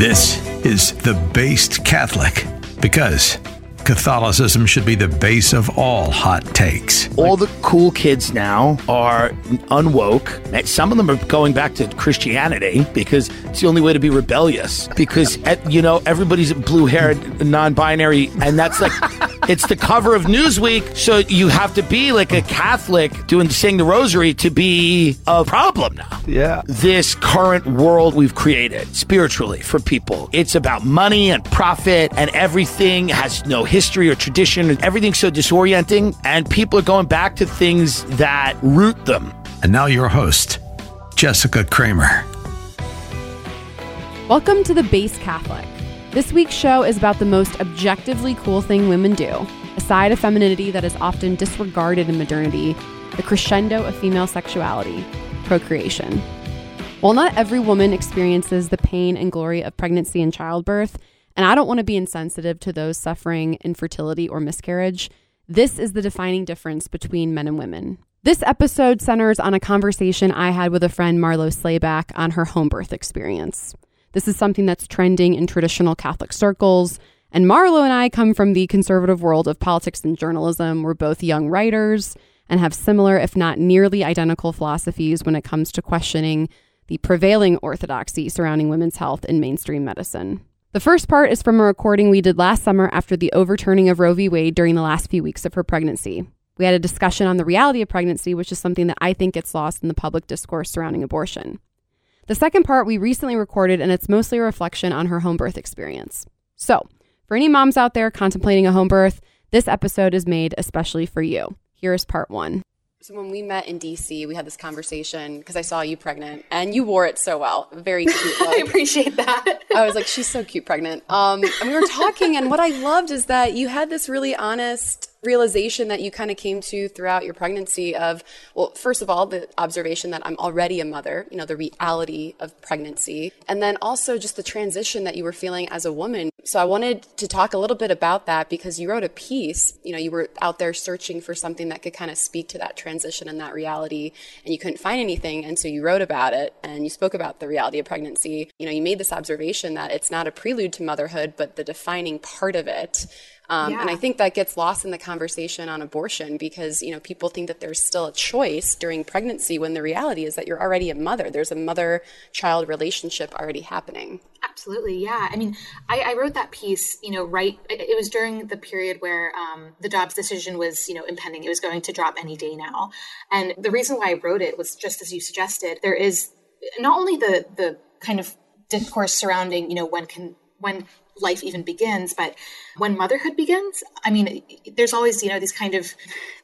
This is The Based Catholic because Catholicism should be the base of all hot takes. All the cool kids now are unwoke. Some of them are going back to Christianity because it's the only way to be rebellious. Because, eh, you know, everybody's blue haired, non binary, and that's like, it's the cover of Newsweek. So you have to be like a Catholic doing saying the rosary to be a problem now. Yeah. This current world we've created spiritually for people, it's about money and profit, and everything has no history or tradition, and everything's so disorienting, and people are going back to things that root them. And now your host, Jessica Kramer. Welcome to The Based Catholic. This week's show is about the most objectively cool thing women do, a side of femininity that is often disregarded in modernity, the crescendo of female sexuality, procreation. While not every woman experiences the pain and glory of pregnancy and childbirth, and I don't want to be insensitive to those suffering infertility or miscarriage, this is the defining difference between men and women. This episode centers on a conversation I had with a friend, Marlo Slayback, on her home birth experience. This is something that's trending in traditional Catholic circles. And Marlo and I come from the conservative world of politics and journalism. We're both young writers and have similar, if not nearly identical, philosophies when it comes to questioning the prevailing orthodoxy surrounding women's health in mainstream medicine. The first part is from a recording we did last summer after the overturning of Roe v. Wade during the last few weeks of her pregnancy. We had a discussion on the reality of pregnancy, which is something that I think gets lost in the public discourse surrounding abortion. The second part we recently recorded, and it's mostly a reflection on her home birth experience. So, for any moms out there contemplating a home birth, this episode is made especially for you. Here is part one. So, when we met in DC, we had this conversation because I saw you pregnant and you wore it so well. Very cute. I appreciate that. I was like, she's so cute pregnant. Um, and we were talking, and what I loved is that you had this really honest realization that you kind of came to throughout your pregnancy of well first of all the observation that i'm already a mother you know the reality of pregnancy and then also just the transition that you were feeling as a woman. So i wanted to talk a little bit about that because you wrote a piece you know you were out there searching for something that could kind of speak to that transition and that reality and you couldn't find anything and so you wrote about it and you spoke about the reality of pregnancy. You know you made this observation that it's not a prelude to motherhood but the defining part of it um, Yeah. And I think that gets lost in the conversation on abortion because you know people think that there's still a choice during pregnancy when the reality is that you're already a mother. There's a mother-child relationship already happening. Absolutely, yeah. I mean, I, I wrote that piece, you know, right. It, it was during the period where um, the Dobbs decision was, you know, impending. It was going to drop any day now, and the reason why I wrote it was just as you suggested. There is not only the the kind of discourse surrounding, you know, when can when life even begins, but when motherhood begins. I mean, there's always, you know, these kind of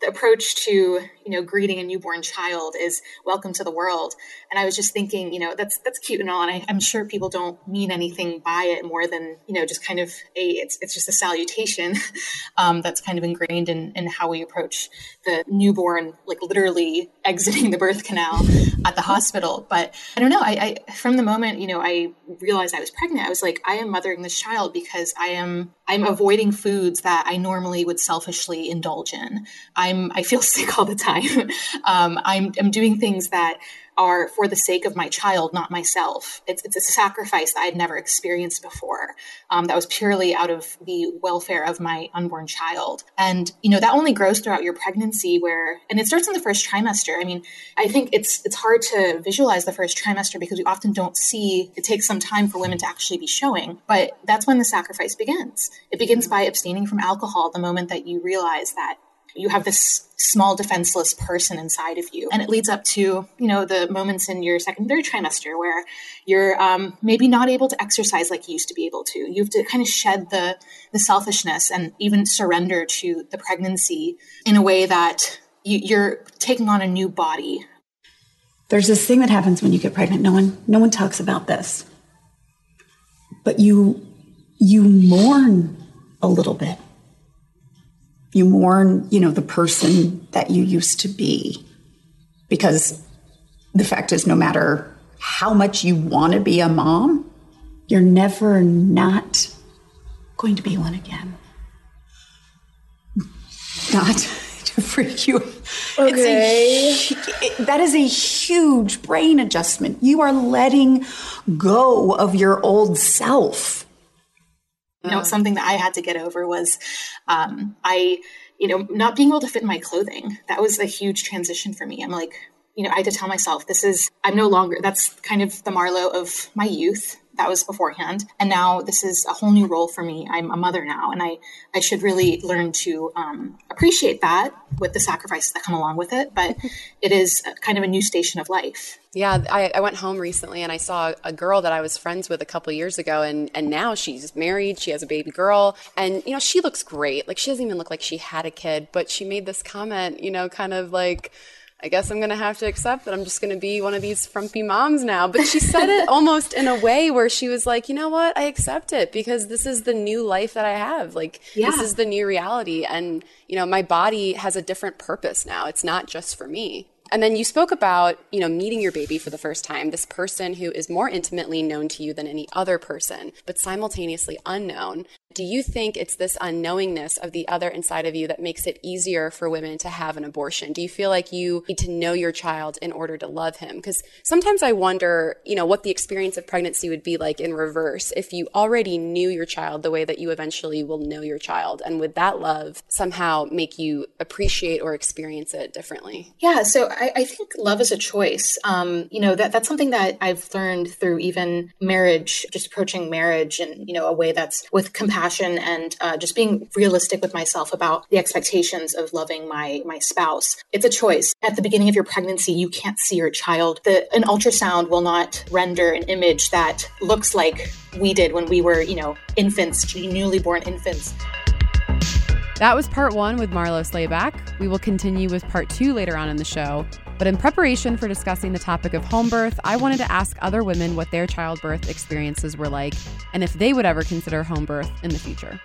the approach to, you know, greeting a newborn child is welcome to the world. And I was just thinking, you know, that's that's cute and all, and I, I'm sure people don't mean anything by it more than, you know, just kind of a it's it's just a salutation um, that's kind of ingrained in, in how we approach the newborn, like literally exiting the birth canal at the hospital. But I don't know. I, I from the moment, you know, I realized I was pregnant, I was like, I am mothering this child because I am I'm avoiding foods that I normally would selfishly indulge in. I'm I feel sick all the time. um, I'm I'm doing things that are for the sake of my child, not myself. It's it's a sacrifice that I'd never experienced before. Um, that was purely out of the welfare of my unborn child, and you know that only grows throughout your pregnancy. Where and it starts in the first trimester. I mean, I think it's it's hard to visualize the first trimester because we often don't see. It takes some time for women to actually be showing, but that's when the sacrifice begins. It begins by abstaining from alcohol the moment that you realize that you have this small defenseless person inside of you and it leads up to you know the moments in your second third trimester where you're um, maybe not able to exercise like you used to be able to you have to kind of shed the the selfishness and even surrender to the pregnancy in a way that you, you're taking on a new body There's this thing that happens when you get pregnant. No one, no one talks about this, but you, you mourn a little bit. You mourn, you know, the person that you used to be, because the fact is, no matter how much you want to be a mom, you're never not going to be one again. Not to freak you Okay. A, that is a huge brain adjustment. You are letting go of your old self. You know, something that I had to get over was um, I, you know, not being able to fit in my clothing. That was a huge transition for me. I'm like, you know, I had to tell myself, this is, I'm no longer, that's kind of the Marlo of my youth that was beforehand. And now this is a whole new role for me. I'm a mother now and i i should really learn to um, appreciate that with the sacrifices that come along with it. But it is kind of a new station of life. Yeah I, I went home recently and i saw a girl that i was friends with a couple years ago and and now she's married. She has a baby girl. And you know she looks great. Like she doesn't even look like she had a kid but she made this comment you know kind of like I guess I'm going to have to accept that I'm just going to be one of these frumpy moms now. But she said it almost in a way where she was like, you know what? I accept it because this is the new life that I have. Like, yeah. this is the new reality. And, you know, my body has a different purpose now. It's not just for me. And then you spoke about, you know, meeting your baby for the first time, this person who is more intimately known to you than any other person, but simultaneously unknown. Do you think it's this unknowingness of the other inside of you that makes it easier for women to have an abortion? Do you feel like you need to know your child in order to love him? Because sometimes I wonder, you know, what the experience of pregnancy would be like in reverse if you already knew your child the way that you eventually will know your child. And would that love somehow make you appreciate or experience it differently? Yeah. So I, I think love is a choice. Um, you know, that, that's something that I've learned through even marriage, just approaching marriage in, you know, a way that's with compassion compassion and uh, just being realistic with myself about the expectations of loving my my spouse. It's a choice. At the beginning of your pregnancy, you can't see your child. The, an ultrasound will not render an image that looks like we did when we were, you know, infants, newly born infants. That was part one with Marlo Slayback. We will continue with part two later on in the show. But in preparation for discussing the topic of home birth, I wanted to ask other women what their childbirth experiences were like and if they would ever consider home birth in the future.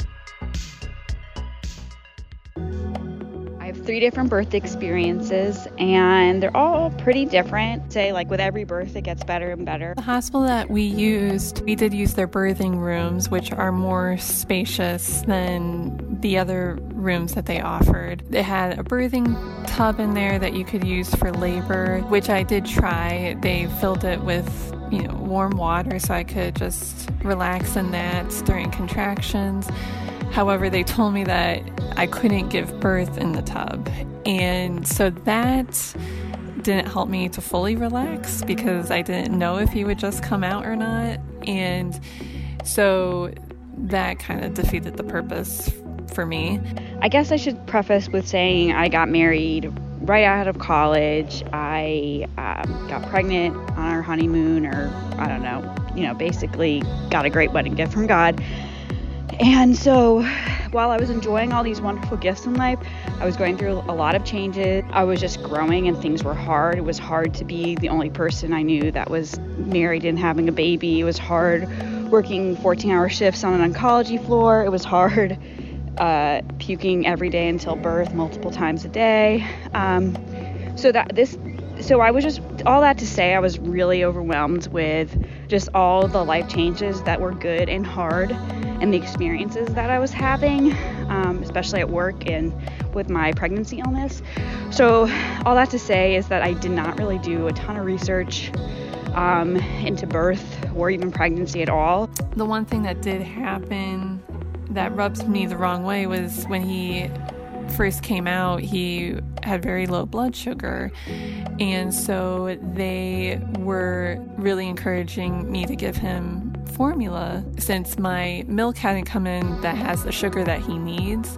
Three different birth experiences, and they're all pretty different. Say, like with every birth, it gets better and better. The hospital that we used, we did use their birthing rooms, which are more spacious than the other rooms that they offered. They had a birthing tub in there that you could use for labor, which I did try. They filled it with you know warm water so I could just relax in that during contractions. However, they told me that I couldn't give birth in the tub. And so that didn't help me to fully relax because I didn't know if he would just come out or not. And so that kind of defeated the purpose for me. I guess I should preface with saying I got married right out of college. I um, got pregnant on our honeymoon, or I don't know, you know, basically got a great wedding gift from God. And so while I was enjoying all these wonderful gifts in life, I was going through a lot of changes. I was just growing and things were hard. It was hard to be the only person I knew that was married and having a baby. It was hard working 14 hour shifts on an oncology floor. It was hard uh, puking every day until birth, multiple times a day. Um, so that this so I was just all that to say I was really overwhelmed with just all the life changes that were good and hard and the experiences that I was having, um, especially at work and with my pregnancy illness. So, all that to say is that I did not really do a ton of research um, into birth or even pregnancy at all. The one thing that did happen that rubs me the wrong way was when he first came out, he had very low blood sugar. And so they were really encouraging me to give him formula since my milk hadn't come in that has the sugar that he needs.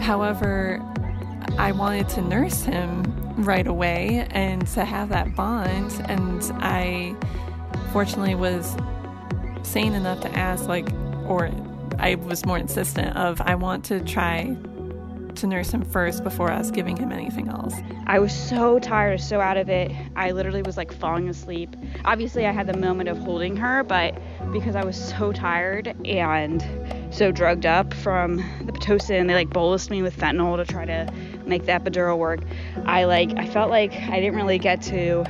However, I wanted to nurse him right away and to have that bond. And I fortunately was sane enough to ask, like, or I was more insistent of, I want to try to nurse him first before us giving him anything else. I was so tired, so out of it. I literally was like falling asleep. Obviously, I had the moment of holding her, but because I was so tired and so drugged up from the Pitocin, they like bolused me with fentanyl to try to make the epidural work. I like I felt like I didn't really get to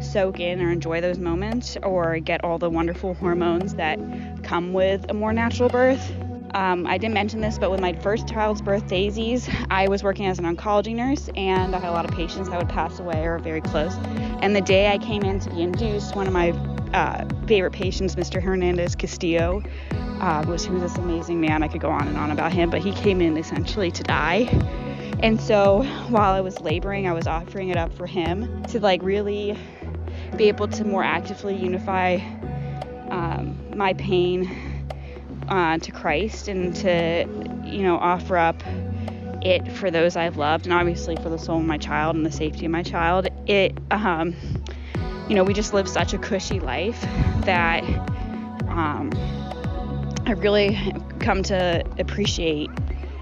soak in or enjoy those moments or get all the wonderful hormones that come with a more natural birth. Um, I didn't mention this, but with my first child's birth daisies, I was working as an oncology nurse, and I had a lot of patients that would pass away or very close. And the day I came in to be induced, one of my uh, favorite patients, Mr. Hernandez Castillo, uh, was who's this amazing man. I could go on and on about him, but he came in essentially to die. And so while I was laboring, I was offering it up for him to like really be able to more actively unify um, my pain uh, to Christ and to, you know, offer up it for those I've loved and obviously for the soul of my child and the safety of my child. It, um, you know, we just live such a cushy life that um, I really come to appreciate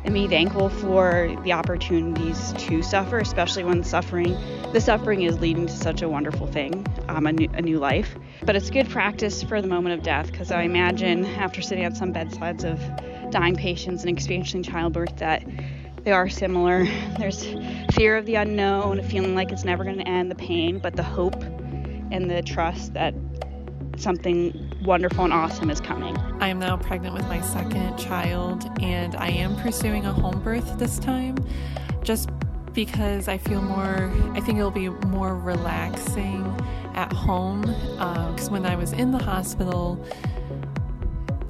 and be thankful for the opportunities to suffer, especially when suffering, the suffering is leading to such a wonderful thing, um, a, new, a new life. But it's good practice for the moment of death because I imagine after sitting at some bedsides of dying patients and experiencing childbirth that they are similar. There's fear of the unknown, feeling like it's never going to end, the pain, but the hope and the trust that something wonderful and awesome is coming. I am now pregnant with my second child, and I am pursuing a home birth this time just because I feel more, I think it'll be more relaxing at home. Because um, when I was in the hospital,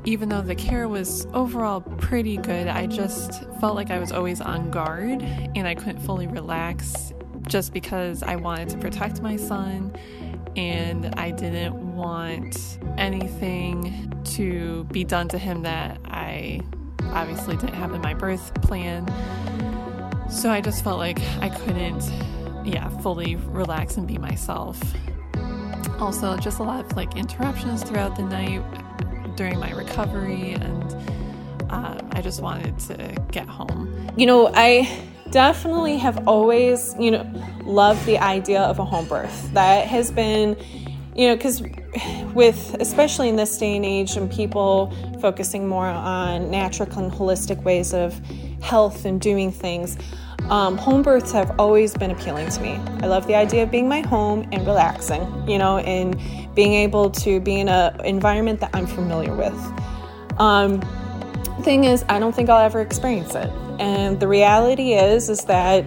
even though the care was overall pretty good, I just felt like I was always on guard and I couldn't fully relax just because I wanted to protect my son and I didn't want anything to be done to him that I obviously didn't have in my birth plan. So I just felt like I couldn't, yeah, fully relax and be myself. Also, just a lot of like interruptions throughout the night during my recovery, and um, I just wanted to get home. You know, I definitely have always, you know, loved the idea of a home birth. That has been, you know, because with especially in this day and age and people focusing more on natural and holistic ways of health and doing things um, home births have always been appealing to me. I love the idea of being my home and relaxing you know and being able to be in an environment that i'm familiar with. Um, thing is i don't think i'll ever experience it and the reality is is that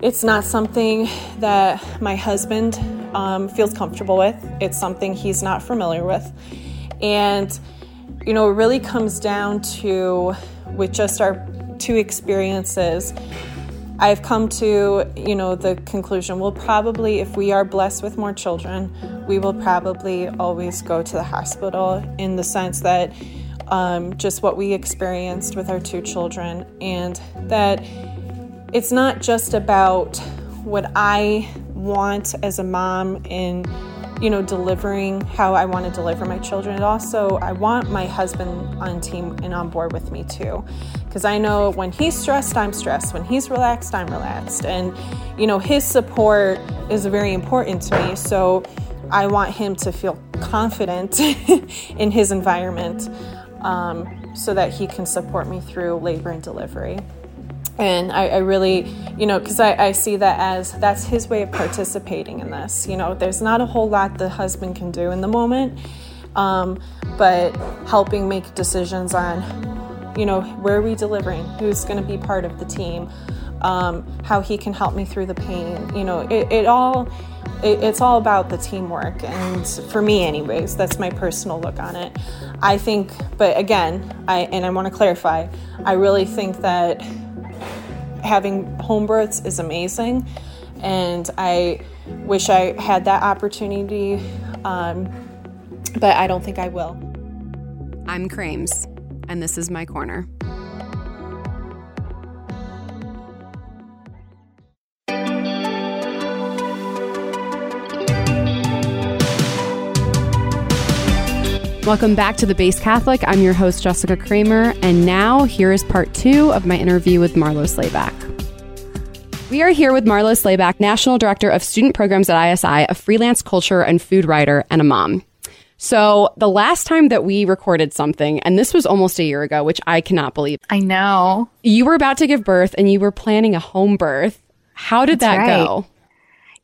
it's not something that my husband um, feels comfortable with. It's something he's not familiar with. And, you know, it really comes down to, with just our two experiences, I've come to, you know, the conclusion we'll probably, if we are blessed with more children, we will probably always go to the hospital in the sense that um, just what we experienced with our two children, and that it's not just about what I want as a mom in you know delivering how I want to deliver my children. And also I want my husband on team and on board with me too. Because I know when he's stressed, I'm stressed. When he's relaxed, I'm relaxed. And you know, his support is very important to me. So I want him to feel confident in his environment um, so that he can support me through labor and delivery. And I, I, really you know because I, I, see that as that's his way of participating in this. You know there's not a whole lot the husband can do in the moment um, but helping make decisions on you know where are we delivering who's going to be part of the team um, how he can help me through the pain you know it, it all it, it's all about the teamwork and for me anyways that's my personal look on it i think but again i and i want to clarify i really think that having home births is amazing, and I wish I had that opportunity, um, but I don't think I will. I'm Krames, and this is my corner. Welcome back to The Based Catholic. I'm your host, Jessica Kramer, and now here is part two of my interview with Marlo Slayback. We are here with Marlo Slayback, National Director of Student Programs at ISI, a freelance culture and food writer, and a mom. So, the last time that we recorded something, and this was almost a year ago, which I cannot believe. I know. You were about to give birth and you were planning a home birth. How did That's that right. go?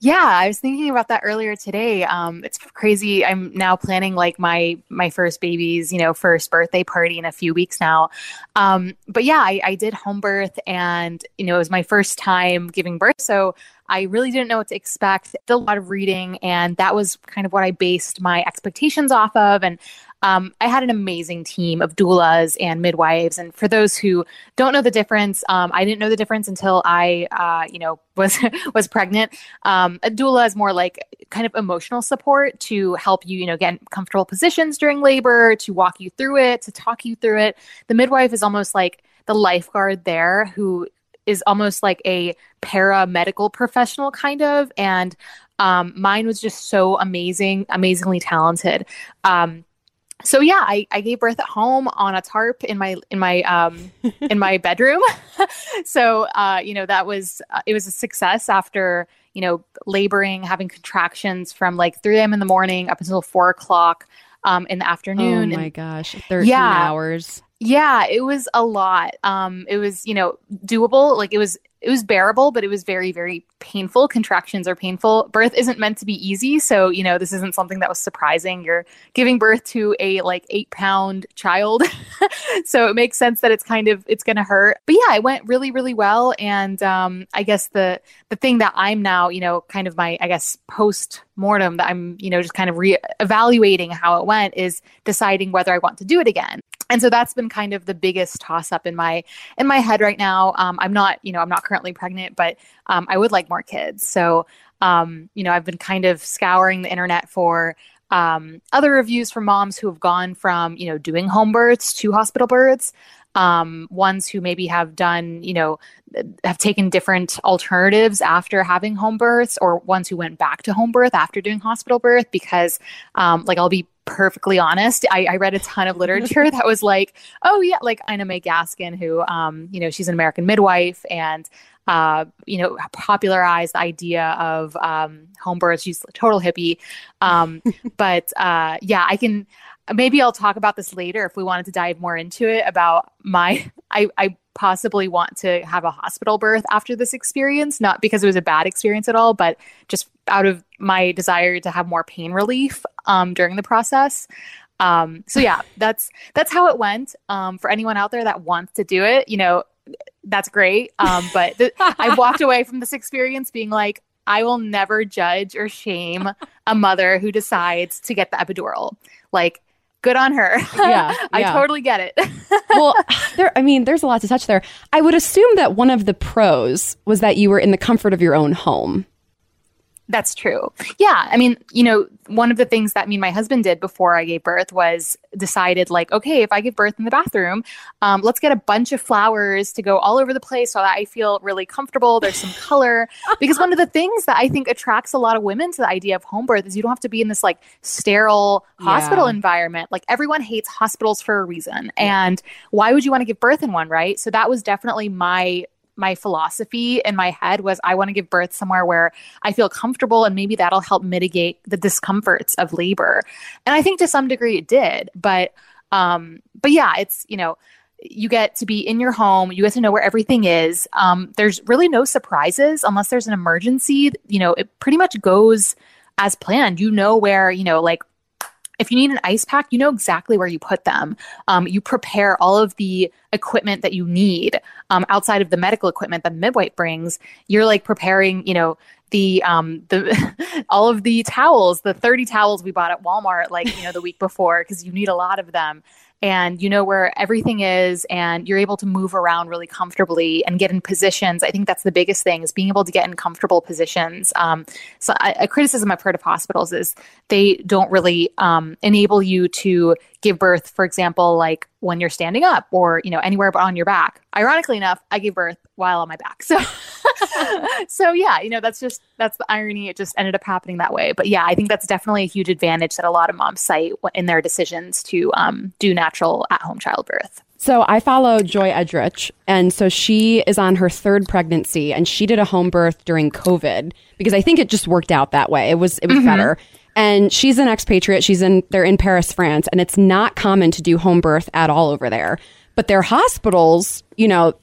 Yeah, I was thinking about that earlier today. Um, it's crazy. I'm now planning like my my first baby's, you know, first birthday party in a few weeks now. Um, but yeah, I, I did home birth, and you know, it was my first time giving birth, so I really didn't know what to expect. Did a lot of reading, and that was kind of what I based my expectations off of. And um, I had an amazing team of doulas and midwives. And for those who don't know the difference, um, I didn't know the difference until I, uh, you know, was was pregnant. Um, a doula is more like kind of emotional support to help you, you know, get comfortable positions during labor, to walk you through it, to talk you through it. The midwife is almost like the lifeguard there who is almost like a paramedical professional kind of and um, mine was just so amazing amazingly talented um, so yeah, I, I gave birth at home on a tarp in my in my um in my bedroom. so uh, you know that was uh, it was a success after you know laboring, having contractions from like three a.m. in the morning up until four o'clock um, in the afternoon. Oh my and, gosh, thirteen yeah, hours. Yeah, it was a lot. Um, it was you know doable. Like it was it was bearable, but it was very, very painful. Contractions are painful. Birth isn't meant to be easy. So, you know, this isn't something that was surprising. You're giving birth to a like eight pound child. so it makes sense that it's kind of, it's going to hurt. But yeah, it went really, really well. And um, I guess the, the thing that I'm now, you know, kind of my, I guess, post mortem that I'm, you know, just kind of re evaluating how it went is deciding whether I want to do it again and so that's been kind of the biggest toss up in my in my head right now um, i'm not you know i'm not currently pregnant but um, i would like more kids so um, you know i've been kind of scouring the internet for um, other reviews from moms who have gone from you know doing home births to hospital births um, ones who maybe have done, you know, have taken different alternatives after having home births, or ones who went back to home birth after doing hospital birth. Because, um, like, I'll be perfectly honest, I, I, read a ton of literature that was like, oh yeah, like Ina May Gaskin, who, um, you know, she's an American midwife and, uh, you know, popularized the idea of um, home births. She's a total hippie. Um, but uh, yeah, I can, maybe I'll talk about this later if we wanted to dive more into it about my, I, I possibly want to have a hospital birth after this experience, not because it was a bad experience at all, but just out of my desire to have more pain relief um, during the process. Um, so yeah, that's that's how it went. Um, for anyone out there that wants to do it, you know, that's great. Um, but th- I walked away from this experience being like, I will never judge or shame a mother who decides to get the epidural. Like good on her. Yeah, I yeah. totally get it. well, there I mean, there's a lot to touch there. I would assume that one of the pros was that you were in the comfort of your own home. That's true. Yeah. I mean, you know, one of the things that me and my husband did before I gave birth was decided, like, okay, if I give birth in the bathroom, um, let's get a bunch of flowers to go all over the place so that I feel really comfortable. There's some color. Because one of the things that I think attracts a lot of women to the idea of home birth is you don't have to be in this like sterile hospital Yeah. environment. Like, everyone hates hospitals for a reason. And why would you want to give birth in one, right? So that was definitely my my philosophy in my head was I want to give birth somewhere where I feel comfortable and maybe that'll help mitigate the discomforts of labor. And I think to some degree it did, but um but yeah, it's, you know, you get to be in your home, you get to know where everything is. Um there's really no surprises unless there's an emergency, you know, it pretty much goes as planned. You know where, you know, like if you need an ice pack, you know exactly where you put them. Um, you prepare all of the equipment that you need um, outside of the medical equipment that midwife brings. You're like preparing, you know, the um the all of the towels, the 30 towels we bought at Walmart like, you know, the week before because you need a lot of them and you know where everything is and you're able to move around really comfortably and get in positions. I think that's the biggest thing is being able to get in comfortable positions. Um, so I, a criticism i've heard of hospitals is they don't really um, enable you to give birth for example like when you're standing up or you know anywhere but on your back. Ironically enough i gave birth while on my back so so yeah you know that's just that's the irony it just ended up happening that way but yeah i think that's definitely a huge advantage that a lot of moms cite in their decisions to um, do natural at-home childbirth So I follow Joy Edrich, and so she is on her third pregnancy, and she did a home birth during COVID because I think it just worked out that way. It was it was Mhm. better. And she's an expatriate. She's in they're in Paris, France, and it's not common to do home birth at all over there. But their hospitals, you know,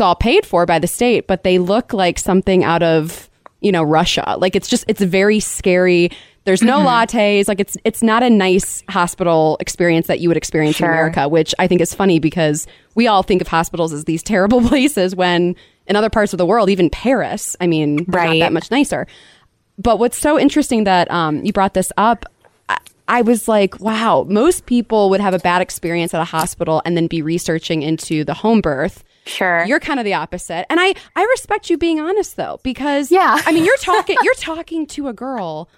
it's all paid for by the state, but they look like something out of you know, Russia. Like it's just it's very scary. There's no Mm-hmm. lattes. Like it's it's not a nice hospital experience that you would experience Sure. in America, which I think is funny because we all think of hospitals as these terrible places when in other parts of the world, even Paris, I mean, they're not Right. that much nicer. But what's so interesting that um, you brought this up, I, I was like, wow, most people would have a bad experience at a hospital and then be researching into the home birth. Sure. You're kind of the opposite. And I, I respect you being honest though, because Yeah. I mean, you're talking, you're talking to a girl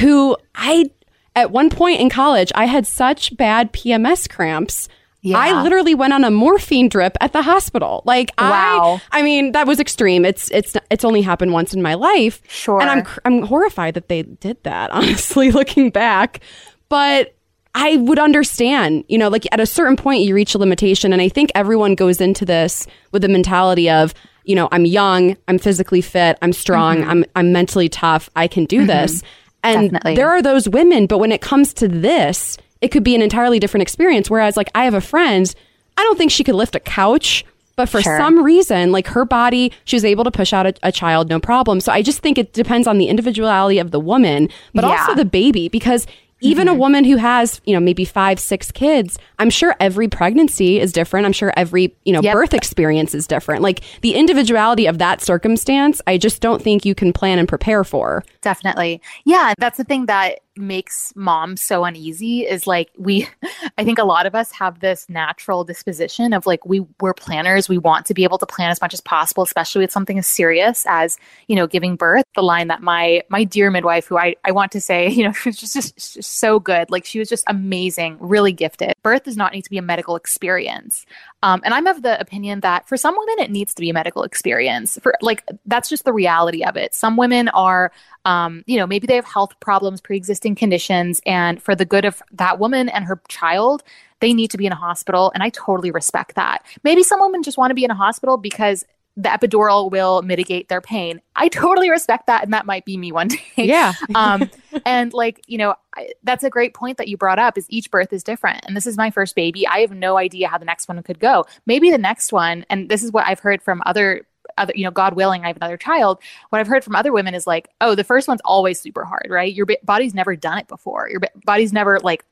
who I, at one point in college, I had such bad PMS cramps. Yeah. I literally went on a morphine drip at the hospital. Like Wow. I, I mean, that was extreme. It's it's it's only happened once in my life. Sure. And I'm I'm horrified that they did that. Honestly, looking back, but I would understand. You know, like at a certain point, you reach a limitation, and I think everyone goes into this with the mentality of, you know, I'm young, I'm physically fit, I'm strong, mm-hmm. I'm I'm mentally tough, I can do mm-hmm. this. And Definitely. there are those women, but when it comes to this, it could be an entirely different experience. Whereas, like, I have a friend, I don't think she could lift a couch, but for Sure. some reason, like her body, she was able to push out a, a child no problem. So I just think it depends on the individuality of the woman, but Yeah. also the baby, because even a mm-hmm. woman who has, you know, maybe five, six kids, I'm sure every pregnancy is different. I'm sure every, you know, Yep. birth experience is different. Like the individuality of that circumstance, I just don't think you can plan and prepare for. Definitely. Yeah, that's the thing that makes moms so uneasy is like we I think a lot of us have this natural disposition of like we we're planners, we want to be able to plan as much as possible, especially with something as serious as, you know, giving birth. The line that my my dear midwife who I I want to say, you know, she was just, just, just so good. Like she was just amazing, really gifted. Birth does not need to be a medical experience. Um, and I'm of the opinion that for some women, it needs to be a medical experience. For like, that's just the reality of it. Some women are, um, you know, maybe they have health problems, pre existing conditions, and for the good of that woman and her child, they need to be in a hospital. And I totally respect that. Maybe some women just want to be in a hospital because the epidural will mitigate their pain. I totally respect that. And that might be me one day Yeah. um, and like you know I, that's a great point that you brought up is each birth is different. And this is my first baby. I have no idea how the next one could go. Maybe the next one and this is what i've heard from other other you know god willing i have another child. What i've heard from other women is like oh the first one's always super hard right? Your b- body's never done it before. Your b- body's never like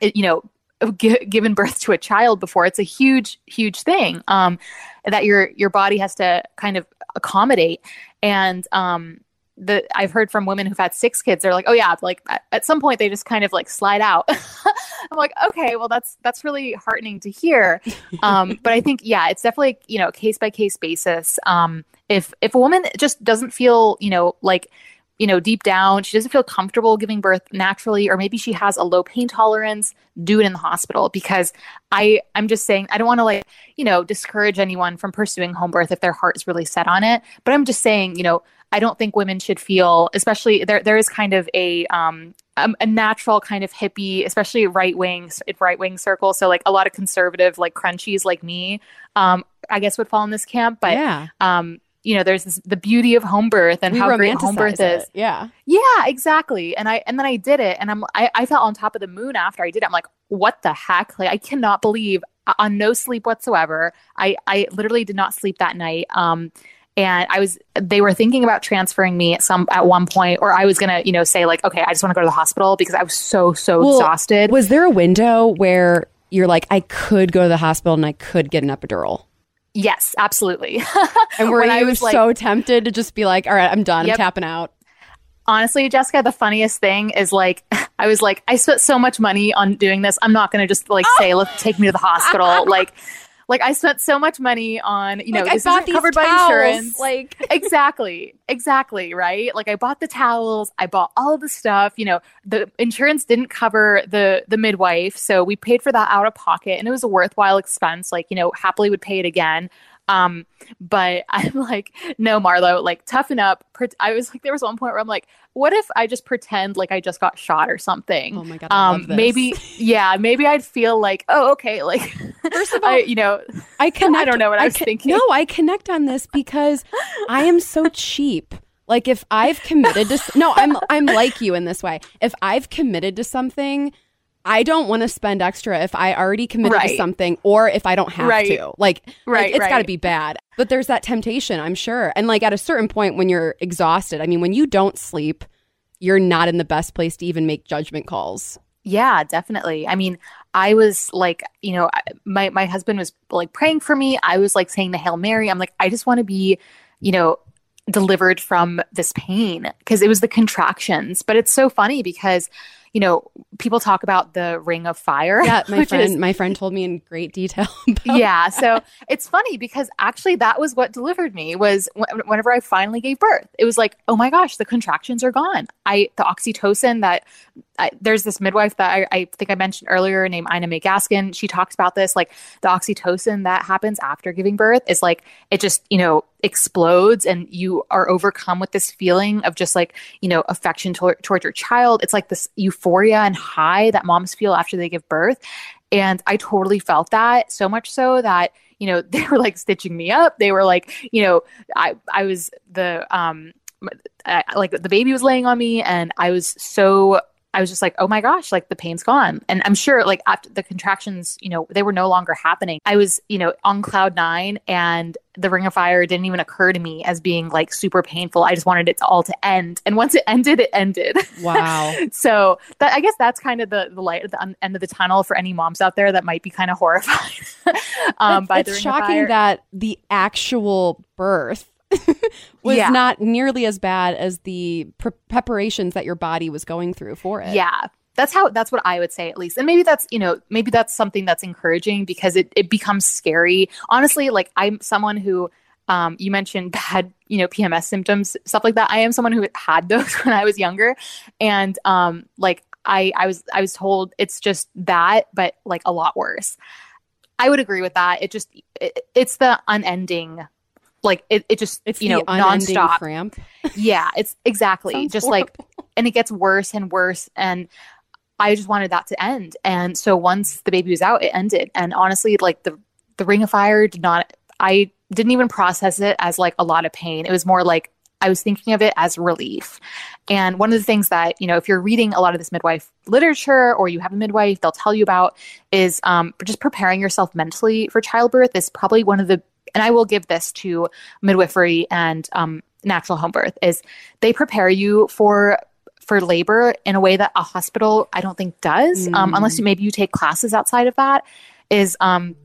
you know gi- given birth to a child before. It's a huge huge thing um that your your body has to kind of accommodate. And um the I've heard from women who've had six kids. They're like, oh yeah, like at, some point they just kind of like slide out. I'm like, okay, well that's that's really heartening to hear. Um, but I think yeah, it's definitely you know case by case basis. Um, if if a woman just doesn't feel you know like you know deep down she doesn't feel comfortable giving birth naturally or maybe she has a low pain tolerance do it in the hospital because i i'm just saying i don't want to like you know discourage anyone from pursuing home birth if their heart is really set on it but i'm just saying you know I don't think women should feel, especially there. There is kind of a um, um, a natural kind of hippie, especially right wing right wing circle. So like a lot of conservative like crunchies like me, um, I guess would fall in this camp. But yeah. um, you know, there's this, the beauty of home birth and We how great home birth romanticize is. Yeah. Yeah, exactly. And I and then I did it, and I'm I, I felt on top of the moon after I did it. I'm like, what the heck? Like I cannot believe uh, on no sleep whatsoever. I I literally did not sleep that night. Um, and I was they were thinking about transferring me at some at one point, or I was gonna you know say like, okay, I just want to go to the hospital because I was so so Well, exhausted. Was there a window where you're like, I could go to the hospital and I could get an epidural? yes, absolutely. And were When you I was like, so tempted to just be like, all right, I'm done, Yep. I'm tapping out? honestly, Jessica, the funniest thing is like I was like, I spent so much money on doing this. I'm not gonna just like say, let's take me to the hospital. like, like I spent so much money on, you know, like, I this bought isn't these covered by insurance. Like, exactly, exactly, right? Like I bought the towels, I bought all of the stuff. You know, the insurance didn't cover the the midwife, so we paid for that out of pocket, and it was a worthwhile expense. Like, you know, happily would pay it again. Um, but I'm like, no, Marlo, like toughen up. I was like, there was one point where I'm like, what if I just pretend like I just got shot or something? oh my God, I um, maybe, yeah, maybe I'd feel like, oh, okay, like, First of all, I, you know, I connect. I don't know what I was con- thinking. No, I connect on this because I am so cheap. Like if I've committed to no, I'm I'm like you in this way. If I've committed to something, I don't want to spend extra if I already committed to something or if I don't have Right. to. Like, Right, like it's got to be bad. But there's that temptation, I'm sure. And like at a certain point when you're exhausted, I mean, when you don't sleep, you're not in the best place to even make judgment calls. Yeah, definitely. I mean, I was like, you know, my my husband was like praying for me. I was like saying the Hail Mary. I'm like, I just want to be, you know, delivered from this pain because it was the contractions. But it's so funny because, you know, people talk about the ring of fire. Yeah, my friend is- my friend told me in great detail. yeah so it's funny because actually that was what delivered me was wh- whenever i finally gave birth it was like oh my gosh the contractions are gone i the oxytocin that I, there's this midwife that I, I think i mentioned earlier named ina may gaskin. She talks about this like the oxytocin that happens after giving birth is like it just you know explodes and you are overcome with this feeling of just like you know affection towards your child. It's like this euphoria and high that moms feel after they give birth. And I totally felt that so much so that, you know, they were like stitching me up. They were like, you know, I, I was the, um, I, like the baby was laying on me and I was so, I was just like, oh my gosh, like the pain's gone. And I'm sure like after the contractions, you know, they were no longer happening. I was, you know, on cloud nine and the ring of fire didn't even occur to me as being like super painful. I just wanted it to all to end. And once it ended, it ended. Wow. so that I guess that's kind of the the light at the end of the tunnel for any moms out there that might be kind of horrified um, by the it's Ring of shocking Fire. that the actual birth was Yeah. not nearly as bad as the pre- preparations that your body was going through for it. yeah. That's how that's what i would say at least. And maybe that's you know maybe that's something that's encouraging because it, it becomes scary. Honestly like i'm someone who um, you mentioned bad you know pms symptoms stuff like that. I am someone who had those when i was younger. And um like i i was i was told it's just that but like a lot worse. I would agree with that. It just it, it's the unending like it, it just It's you know nonstop. cramp. yeah it's exactly. Sounds just like and it gets worse and worse and i just wanted that to end. And so once the baby was out it ended. And honestly like the the ring of fire did not i didn't even process it as like a lot of pain. It was more like i was thinking of it as relief. And one of the things that you know if you're reading a lot of this midwife literature or you have a midwife they'll tell you about is um, just preparing yourself mentally for childbirth is probably one of the and i will give this to midwifery and um, natural home birth is they prepare you for for labor in a way that a hospital I don't think does, um, Mm. unless you maybe you take classes outside of that. Is um,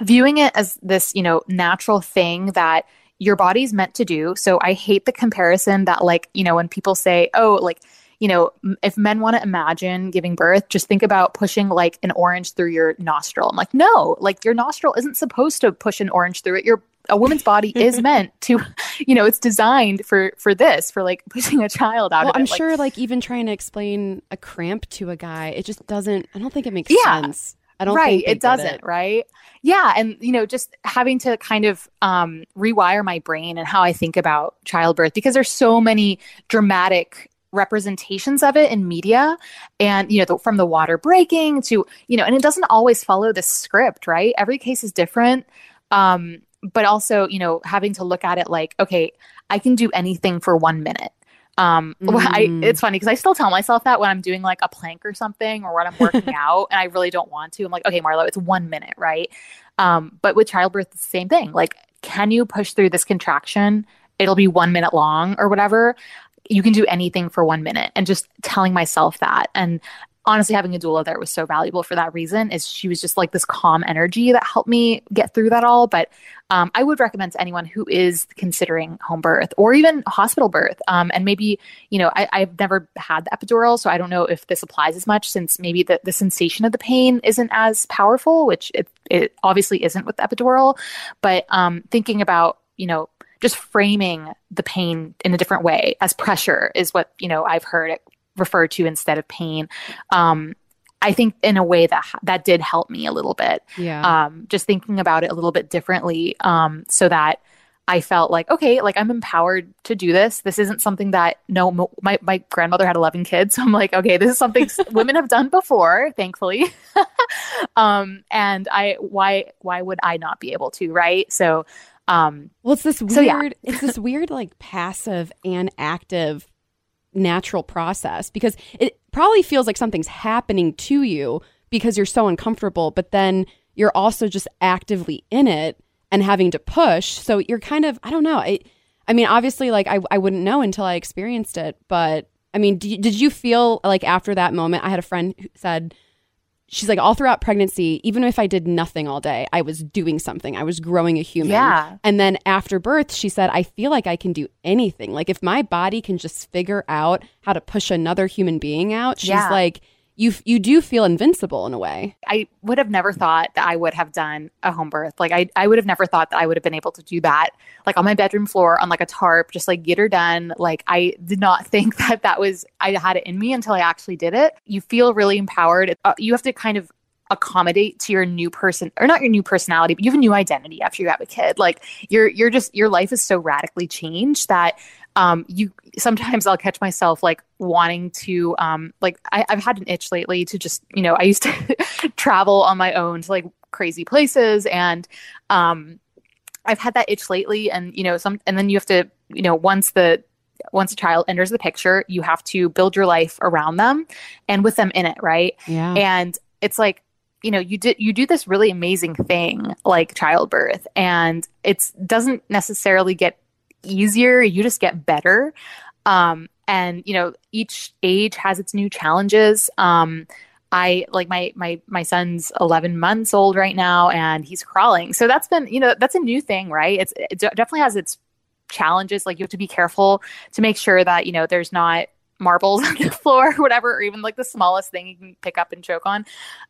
viewing it as this you know natural thing that your body's meant to do. So I hate the comparison that like you know when people say oh like you know if men want to imagine giving birth just think about pushing like an orange through your nostril i'm like no like your nostril isn't supposed to push an orange through it your a woman's body is meant to you know it's designed for for this for like pushing a child out Well, of I'm Like, sure, like even trying to explain a cramp to a guy, it just doesn't. I don't think it makes Yeah. sense. I don't right think it doesn't right yeah and you know just having to kind of um rewire my brain and how i think about childbirth because there's so many dramatic representations of it in media and you know the, from the water breaking to you know and it doesn't always follow the script right? Every case is different. Um but also you know having to look at it like okay i can do anything for one minute. Um I, Mm. it's funny because i still tell myself that when i'm doing like a plank or something or when i'm working out and i really don't want to i'm like okay marlo it's one minute right? Um but with childbirth it's the same thing. Like can you push through this contraction? It'll be one minute long or whatever you can do anything for one minute. And just telling myself that and honestly having a doula there was so valuable for that reason is she was just like this calm energy that helped me get through that all. But um, i would recommend to anyone who is considering home birth or even hospital birth. Um, and maybe you know I, i've never had the epidural so i don't know if this applies as much since maybe the, the sensation of the pain isn't as powerful which it, it obviously isn't with the epidural. But um, thinking about you know just framing the pain in a different way as pressure is what you know i've heard it referred to instead of pain um, i think in a way that that did help me a little bit Yeah. um, just thinking about it a little bit differently um, so that I felt like, okay, like I'm empowered to do this. This isn't something that, no, my, my grandmother had 11 kids. So I'm like, okay, this is something women have done before, thankfully. um, and I, why, why would I not be able to? Right. So, um, Well, it's this weird. So, yeah. it's this weird, like passive and active natural process because it probably feels like something's happening to you because you're so uncomfortable, but then you're also just actively in it and having to push. So you're kind of, I don't know. I, I mean, obviously, like I, I wouldn't know until I experienced it. But I mean, did, did you feel like after that moment? I had a friend who said, she's like, all throughout pregnancy, even if I did nothing all day, I was doing something. I was growing a human. Yeah. And then after birth, she said, I feel like I can do anything. Like if my body can just figure out how to push another human being out, she's Yeah. like, you you do feel invincible in a way. I would have never thought that I would have done a home birth. Like I, I would have never thought that I would have been able to do that, like on my bedroom floor on like a tarp, just like get her done. Like I did not think that that was I had it in me until I actually did it. You feel really empowered. Uh, you have to kind of accommodate to your new person or not your new personality but you have a new identity after you have a kid like you're you're just your life is so radically changed that um you sometimes i'll catch myself like wanting to um like I, i've had an itch lately to just you know i used to travel on my own to like crazy places and um i've had that itch lately and you know some and then you have to you know once the once a child enters the picture you have to build your life around them and with them in it right Yeah. and it's like you know you did you do this really amazing thing like childbirth and it's doesn't necessarily get easier you just get better um and you know each age has its new challenges um I like my my my son's 11 months old right now and he's crawling. So that's been, you know, that's a new thing, right? It's it definitely has its challenges like you have to be careful to make sure that, you know, there's not marbles on the floor or whatever or even like the smallest thing you can pick up and choke on.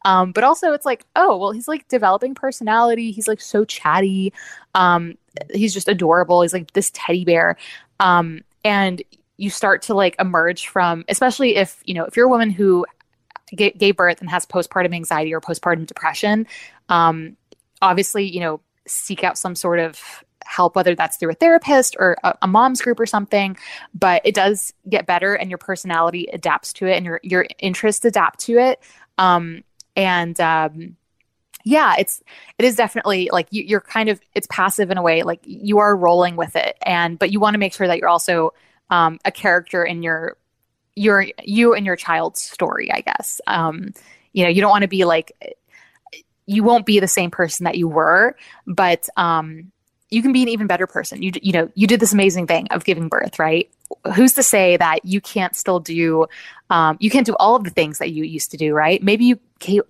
Um but also it's like, oh, well he's like developing personality. He's like so chatty. Um he's just adorable. He's like this teddy bear. Um and you start to like emerge from especially if, you know, if you're a woman who ga- gave birth and has postpartum anxiety or postpartum depression, um, obviously, you know, seek out some sort of help, whether that's through a therapist or a, a mom's group or something. But it does get better, and your personality adapts to it, and your your interests adapt to it. Um, and um, yeah, it's it is definitely like you, you're kind of it's passive in a way, like you are rolling with it, and but you want to make sure that you're also um, a character in your your you and your child's story i guess um you know you don't want to be like you won't be the same person that you were but um you can be an even better person. You you know you did this amazing thing of giving birth right? Who's to say that you can't still do um, you can't do all of the things that you used to do right? Maybe you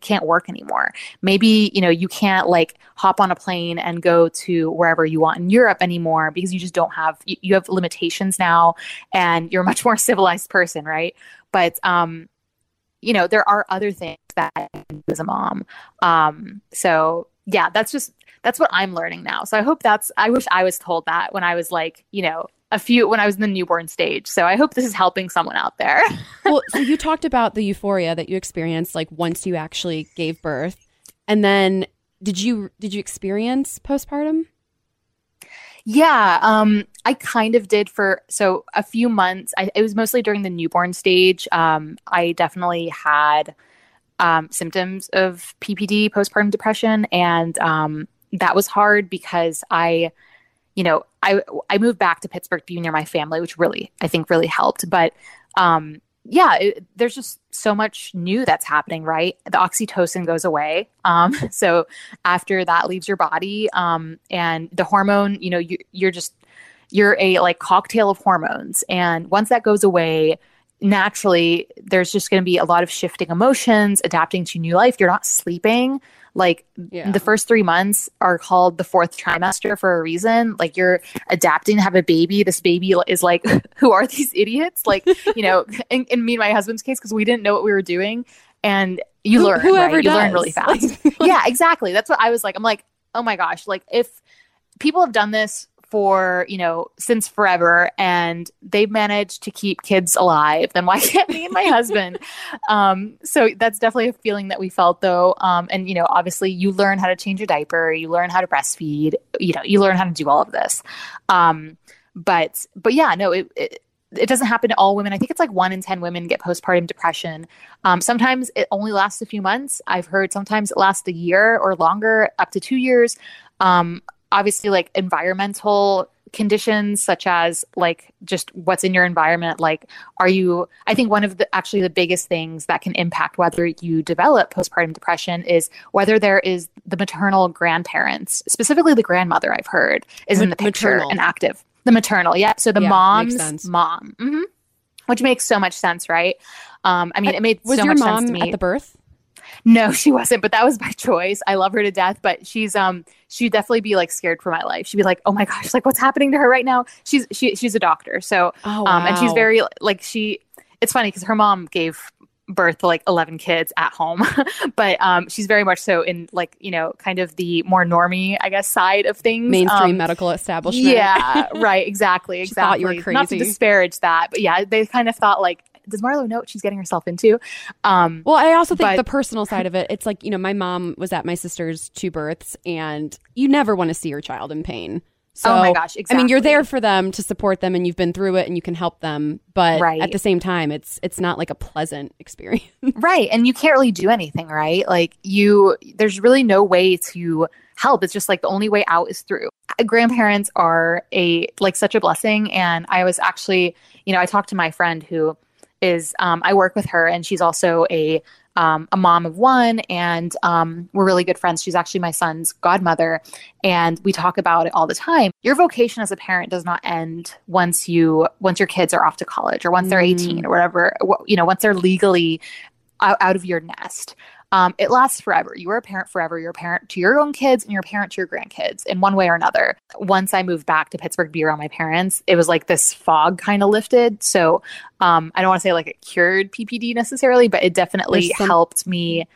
can't work anymore. Maybe you know you can't like hop on a plane and go to wherever you want in europe anymore because you just don't have you, you have limitations now and you're a much more civilized person right? But um you know there are other things that as a mom. Um so yeah that's just that's what i'm learning now so i hope that's i wish i was told that when i was like you know a few when i was in the newborn stage so i hope this is helping someone out there well, so you talked about the euphoria that you experienced like once you actually gave birth. And then did you did you experience postpartum? Yeah, um, I kind of did for so a few months. I, it was mostly during the newborn stage. Um, I definitely had um, symptoms of PPD, postpartum depression, and um, that was hard because I, you know, I I moved back to Pittsburgh to be near my family, which really I think really helped. But um, yeah, it, there's just so much new that's happening, right? The oxytocin goes away. Um, so after that leaves your body, um, and the hormone, you know, you, you're just, you're a like cocktail of hormones. And once that goes away, naturally, there's just going to be a lot of shifting emotions, adapting to new life. You're not sleeping. Like Yeah. the first three months are called the fourth trimester for a reason. Like you're adapting to have a baby. This baby is like, who are these idiots? Like, you know, in, in me and my husband's case, because we didn't know what we were doing. And you Who- learn, whoever right? You learn really fast. yeah, exactly. That's what I was like. I'm like, oh my gosh, like if people have done this for, you know, since forever and they've managed to keep kids alive, then why can't me and my husband? Um, so that's definitely a feeling that we felt though. Um, and you know, obviously you learn how to change your diaper, you learn how to breastfeed, you know, you learn how to do all of this. Um, but but yeah, no, it, it it doesn't happen to all women. I think it's like one in 10 women get postpartum depression. Um, sometimes it only lasts a few months. I've heard sometimes it lasts a year or longer, up to two years. Um, obviously, like environmental conditions such as like just what's in your environment like are you i think one of the actually the biggest things that can impact whether you develop postpartum depression is whether there is the maternal grandparents specifically the grandmother i've heard is in the picture Maternal. and active. The maternal yeah. So the Yeah, mom's mom. Hmm which makes so much sense right? Um i mean it made Was so your much mom sense to me. at the birth? no, she wasn't, but that was by choice. I love her to death, but she's um she'd definitely be like scared for my life. She'd be like, "Oh my gosh, like what's happening to her right now?" She's she she's a doctor. So Oh, um and she's very like she it's funny cuz her mom gave birth to like 11 kids at home but um she's very much so in like you know kind of the more normie i guess side of things mainstream Um, medical establishment. yeah right exactly She thought exactly you were not to crazy. disparage that but yeah they kind of thought like does marlo know what she's getting herself into um Well, I also think But- the personal side of it, it's like, you know, my mom was at my sister's two births and you never want to see your child in pain. So, Oh my gosh, I mean, you're there for them to support them and you've been through it and you can help them, but Right. at the same time, it's it's not like a pleasant experience. right and you can't really do anything right like you there's really no way to help it's just like the only way out is through Uh, grandparents are a like such a blessing and i was actually you know i talked to my friend who is um, i work with her and she's also a um, a mom of one and um, we're really good friends. She's actually my son's godmother and we talk about it all the time. Your vocation as a parent does not end once you once your kids are off to college or once they're 18 or whatever you know once they're legally out, out of your nest. Um, it lasts forever. You are a parent forever. You're a parent to your own kids and you're a parent to your grandkids in one way or another. Once I moved back to Pittsburgh to be around my parents, it was like this fog kind of lifted. So um, I don't want to say like it cured PPD necessarily, but it definitely some- helped me.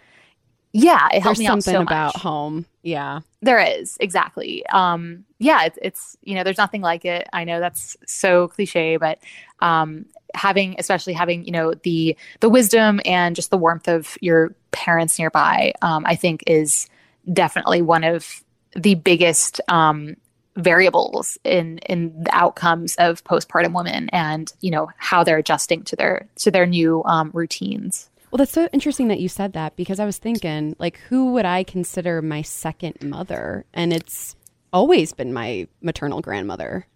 Yeah, it helped me out something so about home. Yeah. There is exactly. Um, yeah, it's, it's you know, there's nothing like it. I know that's so cliche, but um, having, especially having, you know, the the wisdom and just the warmth of your parents nearby, um, I think is definitely one of the biggest um, variables in in the outcomes of postpartum women, and you know how they're adjusting to their to their new um, routines. Well, that's so interesting that you said that because I was thinking, like, who would I consider my second mother? And it's always been my maternal grandmother.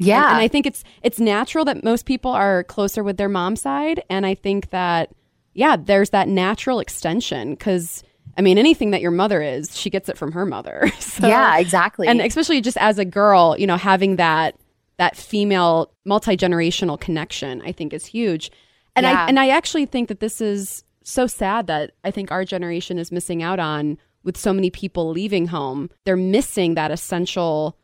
Yeah. And, and I think it's it's natural that most people are closer with their mom side, and I think that yeah, there's that natural extension because I mean, anything that your mother is, she gets it from her mother. So- yeah, exactly. and especially just as a girl, you know, having that that female multi generational connection, I think is huge. And Yeah. I and I actually think that this is so sad that I think our generation is missing out on with so many people leaving home. They're missing that essential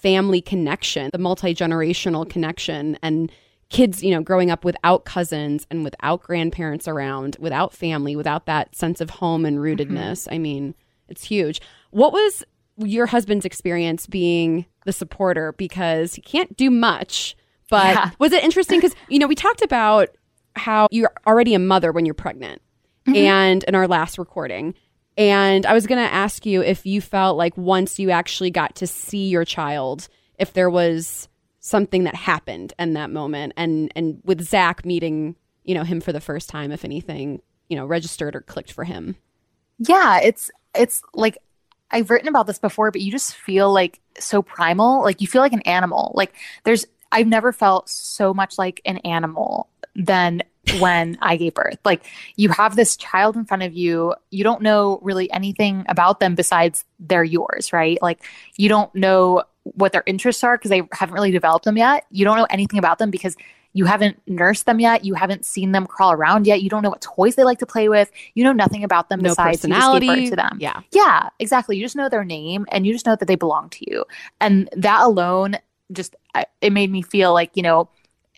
family connection, the multi generational connection, and kids, you know, growing up without cousins and without grandparents around, without family, without that sense of home and mm-hmm. rootedness. I mean, it's huge. What was your husband's experience being the supporter? Because he can't do much, but Yeah. was it interesting? Because, you know, we talked about how you're already a mother when you're pregnant mm-hmm. and in our last recording. And I was going to ask you if you felt like once you actually got to see your child, if there was something that happened in that moment, and and with Zach meeting, you know, him for the first time, if anything, you know, registered or clicked for him. Yeah, it's it's like I've written about this before, but you just feel like so primal. Like you feel like an animal. Like there's I've never felt so much like an animal than when I gave birth. Like you have this child in front of you, you don't know really anything about them besides they're yours, right? Like you don't know what their interests are because they haven't really developed them yet. You don't know anything about them because you haven't nursed them yet. You haven't seen them crawl around yet. You don't know what toys they like to play with. You know nothing about them No besides you just gave birth personality. to them. Yeah. Yeah, exactly. You just know their name and you just know that they belong to you. And that alone just it made me feel like, you know,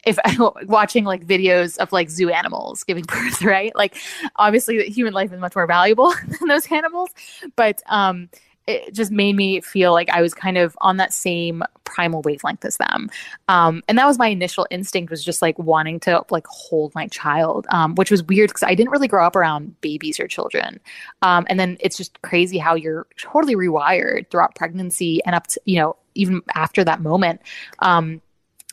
if watching like videos of like zoo animals giving birth, right? Like obviously human life is much more valuable than those animals, but um it just made me feel like I was kind of on that same primal wavelength as them. Um, and that was my initial instinct was just like wanting to like hold my child, um, which was weird because I didn't really grow up around babies or children. Um, and then it's just crazy how you're totally rewired throughout pregnancy and up to, you know, even after that moment. Um,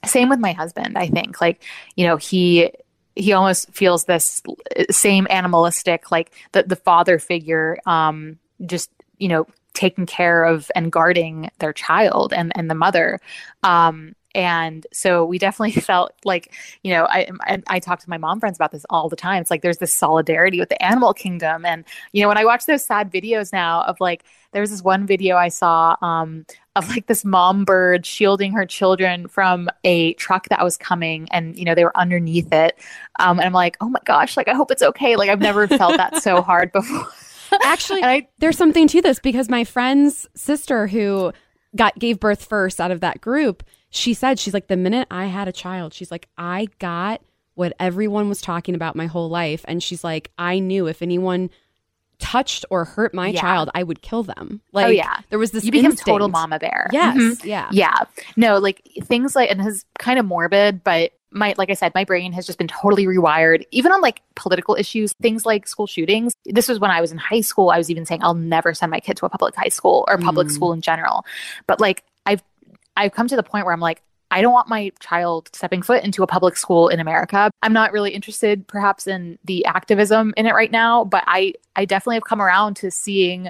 same with my husband, I think. Like, you know, he he almost feels this same animalistic, like the the father figure, um, just you know, taking care of and guarding their child and and the mother. Um and so we definitely felt like you know I, I, I talk to my mom friends about this all the time. It's like there's this solidarity with the animal kingdom. And you know when i watch those sad videos now of like there was this one video i saw um of like this mom bird shielding her children from a truck that was coming and you know they were underneath it. Um and i'm like oh my gosh like i hope it's okay. Like i've never felt that so hard before. Actually, I- there's something to this because my friend's sister who got gave birth first out of that group, she said she's like the minute I had a child, she's like I got what everyone was talking about my whole life. And she's like I knew if anyone touched or hurt my Yeah. child, I would kill them. Like oh yeah there was this you became instinct. total mama bear Yes, Mhm. yeah. yeah no like things like and this is kind of morbid but my like i said my brain has just been totally rewired even on like political issues things like school shootings this was when i was in high school i was even saying i'll never send my kid to a public high school or public Mm. school in general but like i've i've come to the point where i'm like I don't want my child stepping foot into a public school in America. I'm not really interested perhaps in the activism in it right now, but I I definitely have come around to seeing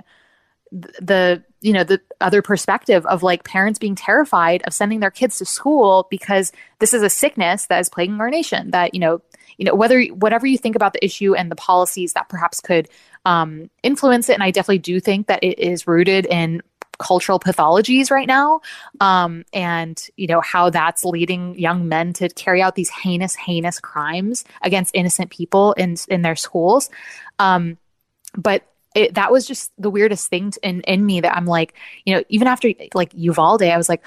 the you know the other perspective of like parents being terrified of sending their kids to school because this is a sickness that is plaguing our nation that you know you know whether whatever you think about the issue and the policies that perhaps could um, influence it and i definitely do think that it is rooted in cultural pathologies right now um, and you know how that's leading young men to carry out these heinous heinous crimes against innocent people in in their schools. Um, but it, that was just the weirdest thing t- in in me that I'm like, you know, even after like Uvalde, I was like,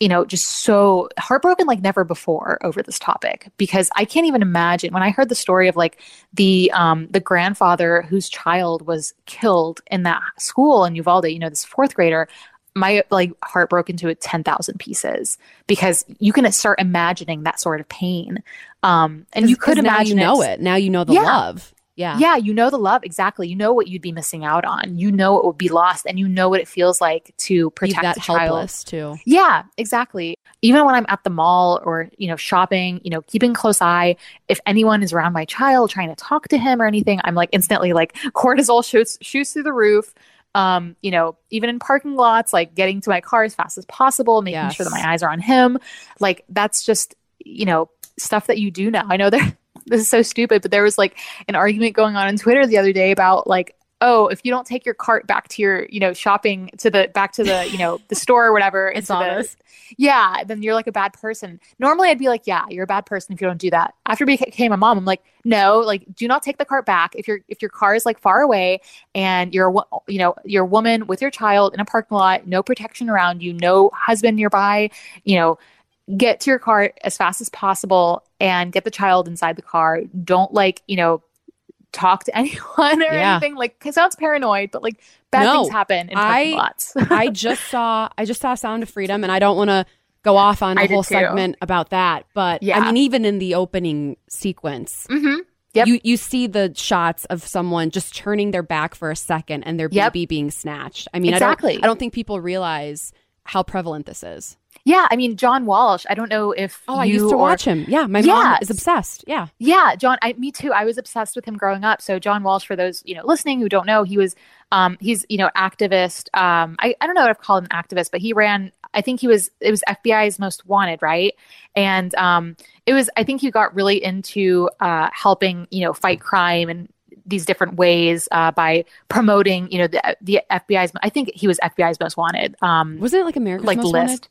you know, just so heartbroken like never before over this topic because I can't even imagine when I heard the story of like the um the grandfather whose child was killed in that school in Uvalde, you know, this fourth grader, my like heart broke into 10,000 pieces because you can start imagining that sort of pain. Um and you could now imagine you know it. it. Now you know the Yeah. love. Yeah. Yeah, you know the love exactly. You know what you'd be missing out on. You know it would be lost, and you know what it feels like to protect that helpless too. Yeah, exactly. Even when I'm at the mall or you know shopping, you know keeping close eye. If anyone is around my child trying to talk to him or anything, I'm like instantly like cortisol shoots shoots through the roof. Um, you know, even in parking lots, like getting to my car as fast as possible, making sure that my eyes are on him. Like that's just you know stuff that you do now. I know there. This is so stupid, but there was like an argument going on on Twitter the other day about like, oh, if you don't take your cart back to your, you know, shopping to the back to the, you know, the store or whatever, it's this. yeah, then you're like a bad person. Normally, I'd be like, yeah, you're a bad person if you don't do that. After became a mom, I'm like, no, like, do not take the cart back if your if your car is like far away and you're a you know you're a woman with your child in a parking lot, no protection around you, no husband nearby, you know. Get to your car as fast as possible and get the child inside the car. Don't like, you know, talk to anyone or Yeah. anything. Like, it sounds paranoid, but like bad No, things happen in parking I- lots. I just saw I just saw Sound of Freedom and I don't want to go off on a I whole segment about that, but Yeah. I mean even in the opening sequence, mm-hmm. Yep. you you see the shots of someone just turning their back for a second and their Yep. baby being snatched. I mean, Exactly. I don't I don't think people realize how prevalent this is. Yeah, I mean John Walsh. I don't know if Oh, I used to or- watch him. Yeah, my mom is obsessed. Yeah. Yeah, John. I, me too. I was obsessed with him growing up. So John Walsh, for those you know listening who don't know, he was um, he's you know activist. Um, I I don't know what I've called him activist, but he ran. I think he was it was FBI's most wanted, right? And um, it was. I think he got really into uh, helping you know fight crime and these different ways uh, by promoting you know the the FBI's. I think he was FBI's most wanted. Um, Wasn't it like America's like Most list.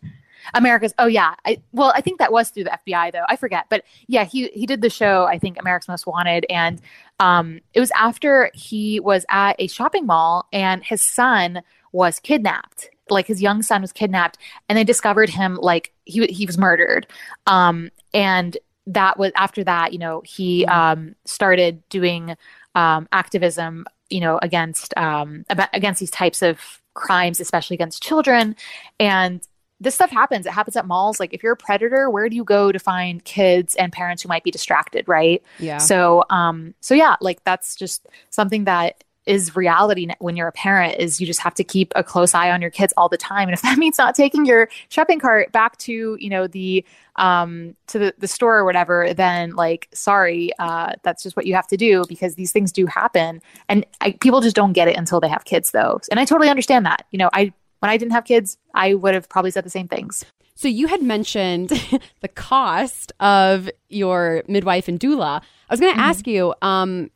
America's oh yeah. I well I think that was through the FBI though. I forget. But yeah, he he did the show, I think America's Most Wanted and um it was after he was at a shopping mall and his son was kidnapped. Like his young son was kidnapped and they discovered him like he he was murdered. Um and that was after that, you know, he um started doing um activism, you know, against um about, against these types of crimes especially against children and this stuff happens. It happens at malls. Like if you're a predator, where do you go to find kids and parents who might be distracted, right? Yeah. So, um, so yeah, like that's just something that is reality when you're a parent is you just have to keep a close eye on your kids all the time and if that means not taking your shopping cart back to you know the um to the, the store or whatever then like sorry uh that's just what you have to do because these things do happen and I, people just don't get it until they have kids though and i totally understand that you know i when i didn't have kids i would have probably said the same things so you had mentioned the cost of your midwife and doula. I was going to mm-hmm. ask you, um,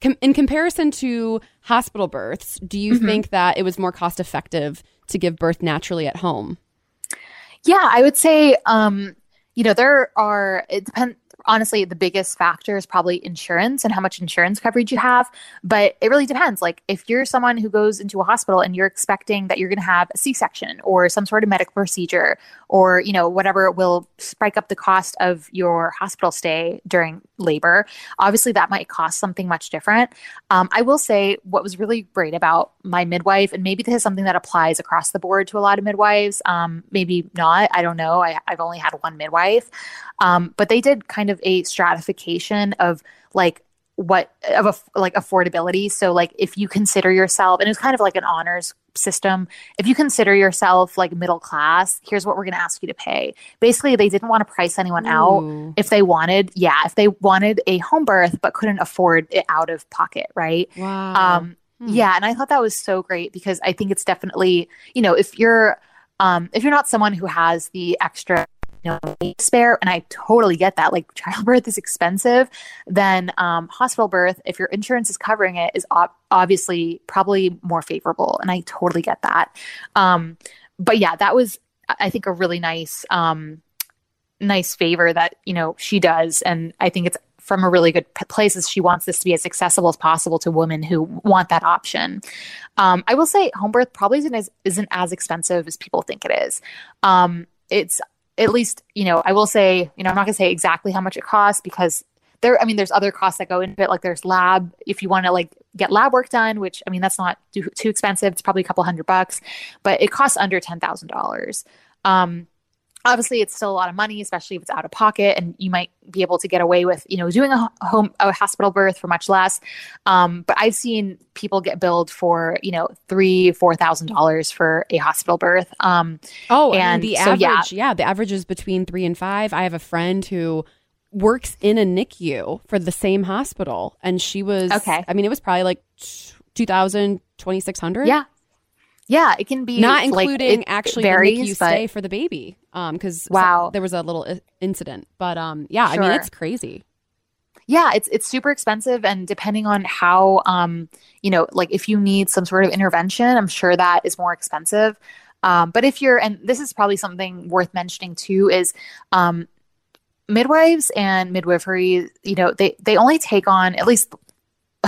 com- in comparison to hospital births, do you mm-hmm. think that it was more cost effective to give birth naturally at home? Yeah, I would say, um, you know, there are, it depends honestly the biggest factor is probably insurance and how much insurance coverage you have. But it really depends. Like if you're someone who goes into a hospital and you're expecting that you're going to have a c-section or some sort of medical procedure or you know whatever will spike up the cost of your hospital stay during labor obviously that might cost something much different. Um, i will say what was really great about my midwife and maybe this is something that applies across the board to a lot of midwives um, maybe not. I don't know. I, have only had one midwife. Um, but they did kind of a stratification of like what of a like affordability. So like if you consider yourself, and it's kind of like an honors system. If you consider yourself like middle class, here's what we're going to ask you to pay. Basically, they didn't want to price anyone Ooh. out if they wanted, yeah, if they wanted a home birth but couldn't afford it out of pocket, right? Wow. Um, hmm. Yeah, and I thought that was so great because I think it's definitely, you know, if you're um, if you're not someone who has the extra know spare and i totally get that like childbirth is expensive then um, hospital birth if your insurance is covering it is ob- obviously probably more favorable and i totally get that um, but yeah that was i think a really nice um, nice favor that you know she does and i think it's from a really good place as she wants this to be as accessible as possible to women who want that option. Um, I will say home birth probably isn't as, isn't as expensive as people think it is. Um, it's at least, you know, I will say, you know, I'm not going to say exactly how much it costs because there, I mean, there's other costs that go into it. Like there's lab, if you want to like get lab work done, which I mean, that's not too, too expensive. It's probably a couple hundred bucks, but it costs under $10,000. Um, obviously it's still a lot of money especially if it's out of pocket and you might be able to get away with you know doing a home a hospital birth for much less. Um, but i've seen people get billed for you know three four thousand dollars for a hospital birth. Um, oh and the so, average yeah. yeah the average is between three and five. I have a friend who works in a nicu for the same hospital and she was okay. I mean it was probably like 2000 2600 yeah yeah, it can be not including like, actually varies, the NICU but... stay for the baby. Um, because wow, so, there was a little incident, but um, yeah, sure. I mean it's crazy. Yeah, it's it's super expensive, and depending on how um, you know, like if you need some sort of intervention, I'm sure that is more expensive. Um, but if you're, and this is probably something worth mentioning too, is um, midwives and midwifery. You know, they they only take on at least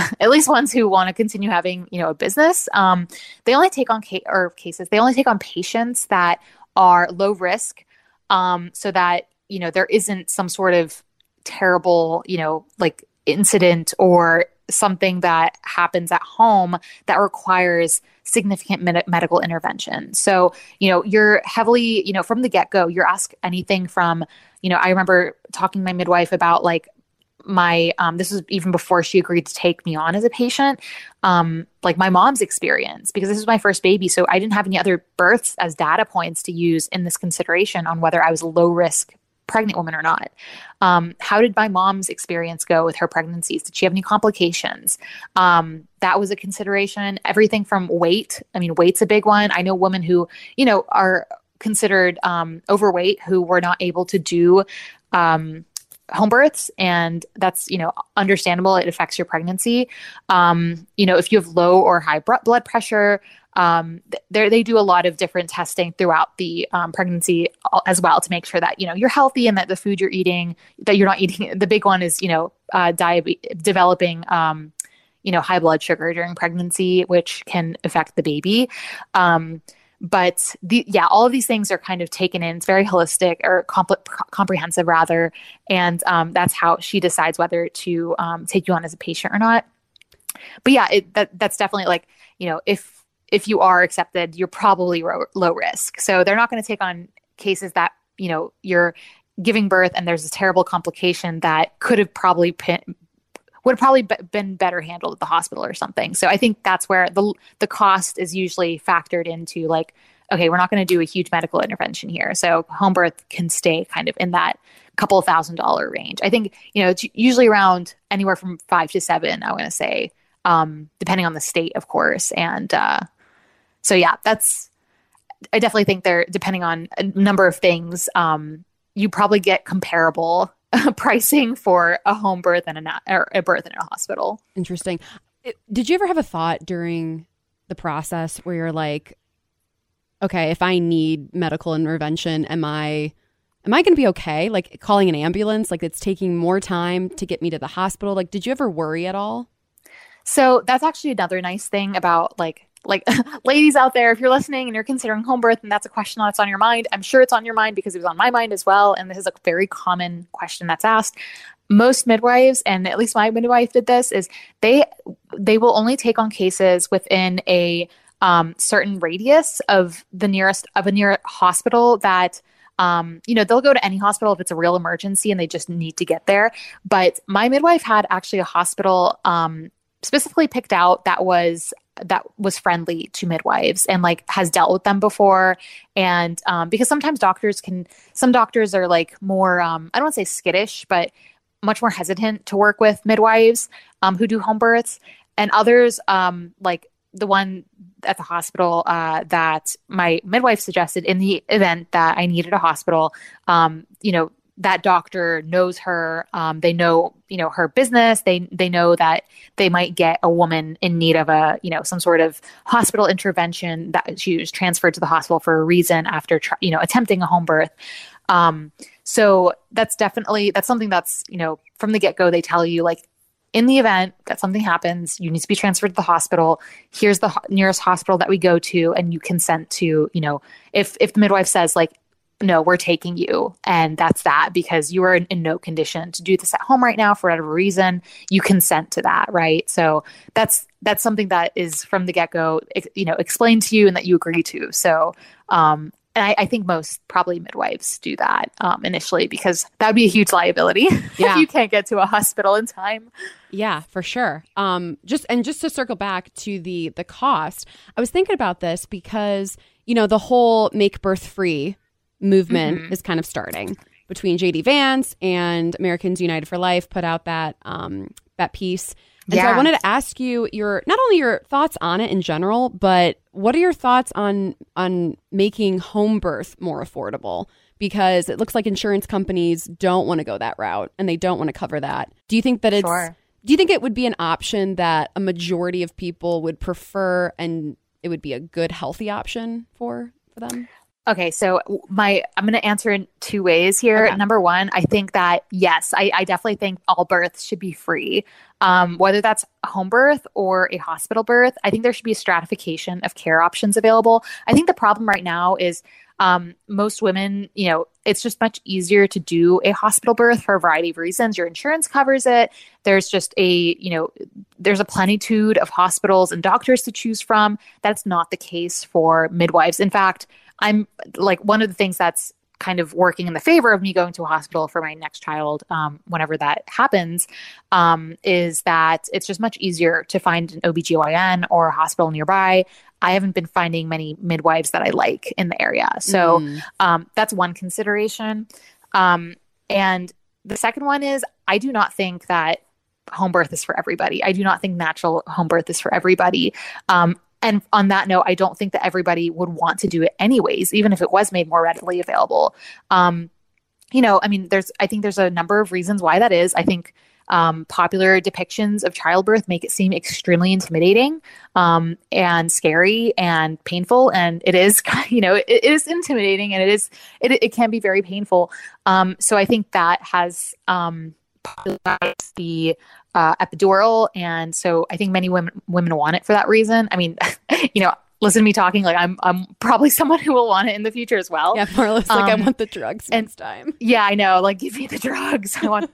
at least ones who want to continue having you know a business. Um, they only take on ca- or cases they only take on patients that are low risk um, so that you know there isn't some sort of terrible you know like incident or something that happens at home that requires significant med- medical intervention. So you know you're heavily you know from the get-go you're asked anything from you know i remember talking to my midwife about like my um, this was even before she agreed to take me on as a patient um, like my mom's experience because this was my first baby. So i didn't have any other births as data points to use in this consideration on whether i was a low risk pregnant woman or not. Um, how did my mom's experience go with her pregnancies? Did she have any complications? Um, that was a consideration. Everything from weight i mean weight's a big one. I know women who you know are considered um, overweight who were not able to do um, home births and that's you know understandable. It affects your pregnancy. Um, you know if you have low or high blood pressure um, they do a lot of different testing throughout the um, pregnancy as well to make sure that you know you're healthy and that the food you're eating that you're not eating the big one is you know uh, diabetes developing um, you know high blood sugar during pregnancy which can affect the baby. Um, but the yeah all of these things are kind of taken in. It's very holistic or comprehensive rather. And um, that's how she decides whether to um, take you on as a patient or not. But yeah it, that that's definitely like you know if if you are accepted you're probably ro- low risk. So they're not going to take on cases that you know you're giving birth and there's a terrible complication that could have probably would probably been better handled at the hospital or something. So I think that's where the the cost is usually factored into like, okay, we're not going to do a huge medical intervention here. So home birth can stay kind of in that couple thousand dollar range. I think, you know, it's usually around anywhere from five to seven, I want to say, um, depending on the state, of course. And uh, so, yeah, that's, I definitely think they're, depending on a number of things, um, you probably get comparable pricing for a home birth and a, or a birth in a hospital. Interesting. Did you ever have a thought during the process where you're like, okay, if I need medical intervention, am I am I going to be okay? Like calling an ambulance, like it's taking more time to get me to the hospital. Like, did you ever worry at all? So that's actually another nice thing about like like ladies out there if you're listening and you're considering home birth and that's a question that's on your mind i'm sure it's on your mind because it was on my mind as well and this is a very common question that's asked most midwives and at least my midwife did this is they they will only take on cases within a um, certain radius of the nearest of a near hospital that um, you know, they'll go to any hospital if it's a real emergency and they just need to get there. But my midwife had actually a hospital um, specifically picked out that was that was friendly to midwives and like has dealt with them before and um, because sometimes doctors can some doctors are like more um, i don't want to say skittish but much more hesitant to work with midwives um, who do home births and others um, like the one at the hospital uh, that my midwife suggested in the event that I needed a hospital. Um, you know, that doctor knows her. Um, they know, you know, her business. They they know that they might get a woman in need of a, you know, some sort of hospital intervention that she was transferred to the hospital for a reason after, you know, attempting a home birth. Um, so that's definitely that's something that's you know from the get go they tell you like in the event that something happens, you need to be transferred to the hospital. Here's the ho- nearest hospital that we go to, and you consent to, you know, if if the midwife says like, no, we're taking you, and that's that because you are in, in no condition to do this at home right now for whatever reason, you consent to that, right? So that's that's something that is from the get go, you know, explained to you and that you agree to. So um, and I, I, think most probably midwives do that um, initially because that would be a huge liability yeah. if you can't get to a hospital in time. Yeah, for sure. Um, just and just to circle back to the the cost, I was thinking about this because you know the whole make birth free movement mm-hmm. is kind of starting between JD Vance and Americans United for Life put out that um, that piece and yeah. so I wanted to ask you your not only your thoughts on it in general, but what are your thoughts on on making home birth more affordable? Because it looks like insurance companies don't want to go that route and they don't want to cover that. Do you think that it's sure. do you think it would be an option that a majority of people would prefer and it would be a good healthy option for for them? Okay, so my I'm going to answer in two ways here. Okay. Number one, I think that yes, I, I, definitely think all births should be free, um, whether that's home birth or a hospital birth. I think there should be a stratification of care options available. I think the problem right now is um, most women, you know, it's just much easier to do a hospital birth for a variety of reasons. Your insurance covers it. There's just a, you know, there's a plenitude of hospitals and doctors to choose from. That's not the case for midwives. In fact I'm like one of the things that's kind of working in the favor of me going to a hospital for my next child um, whenever that happens um, is that it's just much easier to find an OBGYN or a hospital nearby. I haven't been finding many midwives that I like in the area. So mm. um, that's one consideration. Um, and the second one is I do not think that home birth is for everybody. I do not think natural home birth is for everybody. Um, and on that note, I don't think that everybody would want to do it anyways, even if it was made more readily available. Um, you know, I mean, there's, I think there's a number of reasons why that is. I think um, popular depictions of childbirth make it seem extremely intimidating um, and scary and painful. And it is, you know, it, it is intimidating and it is, it, it can be very painful. Um, so I think that has um, popularized the uh, epidural, and so I think many women women want it for that reason. I mean, you know, listen to me talking like I'm I'm probably someone who will want it in the future as well. Yeah, more or less um, like I um, want the drugs and, next time. Yeah, I know. Like give me the drugs. I want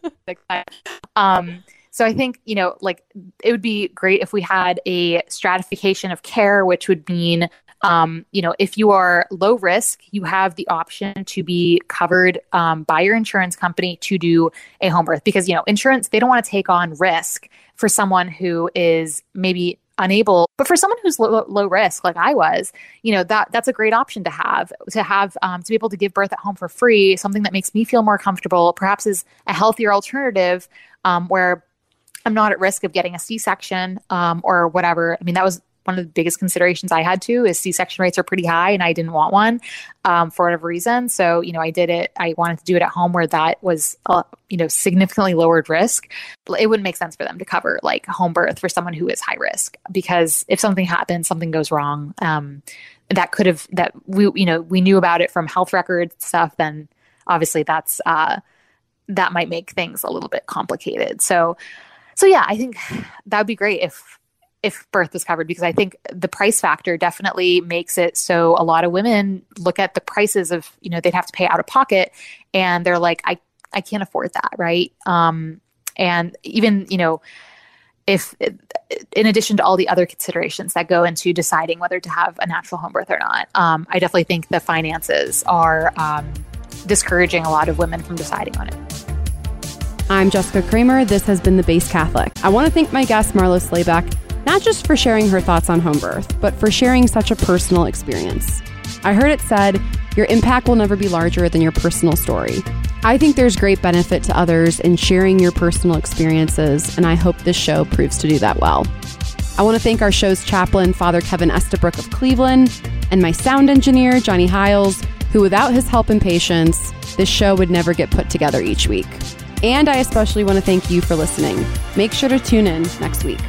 um so I think, you know, like it would be great if we had a stratification of care, which would mean um, you know, if you are low risk, you have the option to be covered um, by your insurance company to do a home birth because, you know, insurance, they don't want to take on risk for someone who is maybe unable but for someone who's low, low, risk like i was you know that that's a great option to have to have um, to be able to give birth at home for free something that makes me feel more comfortable perhaps is a healthier alternative um, where i'm not at risk of getting a c-section um, or whatever. I mean that was one of the biggest considerations I had to is C-section rates are pretty high, and I didn't want one um, for whatever reason. So you know, I did it. I wanted to do it at home where that was uh, you know significantly lowered risk. It wouldn't make sense for them to cover like home birth for someone who is high risk because if something happens, something goes wrong. Um, that could have that we you know we knew about it from health record stuff. Then obviously that's uh, that might make things a little bit complicated. So so yeah, I think that would be great if if birth was covered because I think the price factor definitely makes it so a lot of women look at the prices of, you know, they'd have to pay out of pocket and they're like, I, I can't afford that. Right. Um, and even, you know, if in addition to all the other considerations that go into deciding whether to have a natural home birth or not, um, I definitely think the finances are um, discouraging a lot of women from deciding on it. I'm Jessica Krames. This has been The Based Catholic. I want to thank my guest, Marlo Slayback not just for sharing her thoughts on home birth, but for sharing such a personal experience. I heard it said, your impact will never be larger than your personal story. I think there's great benefit to others in sharing your personal experiences, and I hope this show proves to do that well. I want to thank our show's chaplain, Father Kevin Estabrook of Cleveland, and my sound engineer, Johnny Hiles, who without his help and patience, this show would never get put together each week. And I especially want to thank you for listening. Make sure to tune in next week.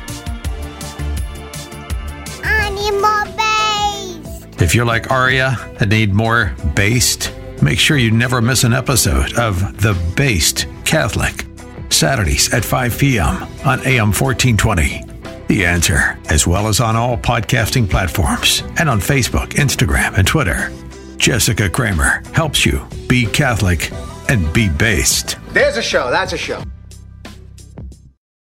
If you're like Aria and need more based, make sure you never miss an episode of The Based Catholic. Saturdays at 5 p.m. on AM 1420. The Answer, as well as on all podcasting platforms and on Facebook, Instagram, and Twitter. Jessica Krames helps you be Catholic and be based. There's a show. That's a show.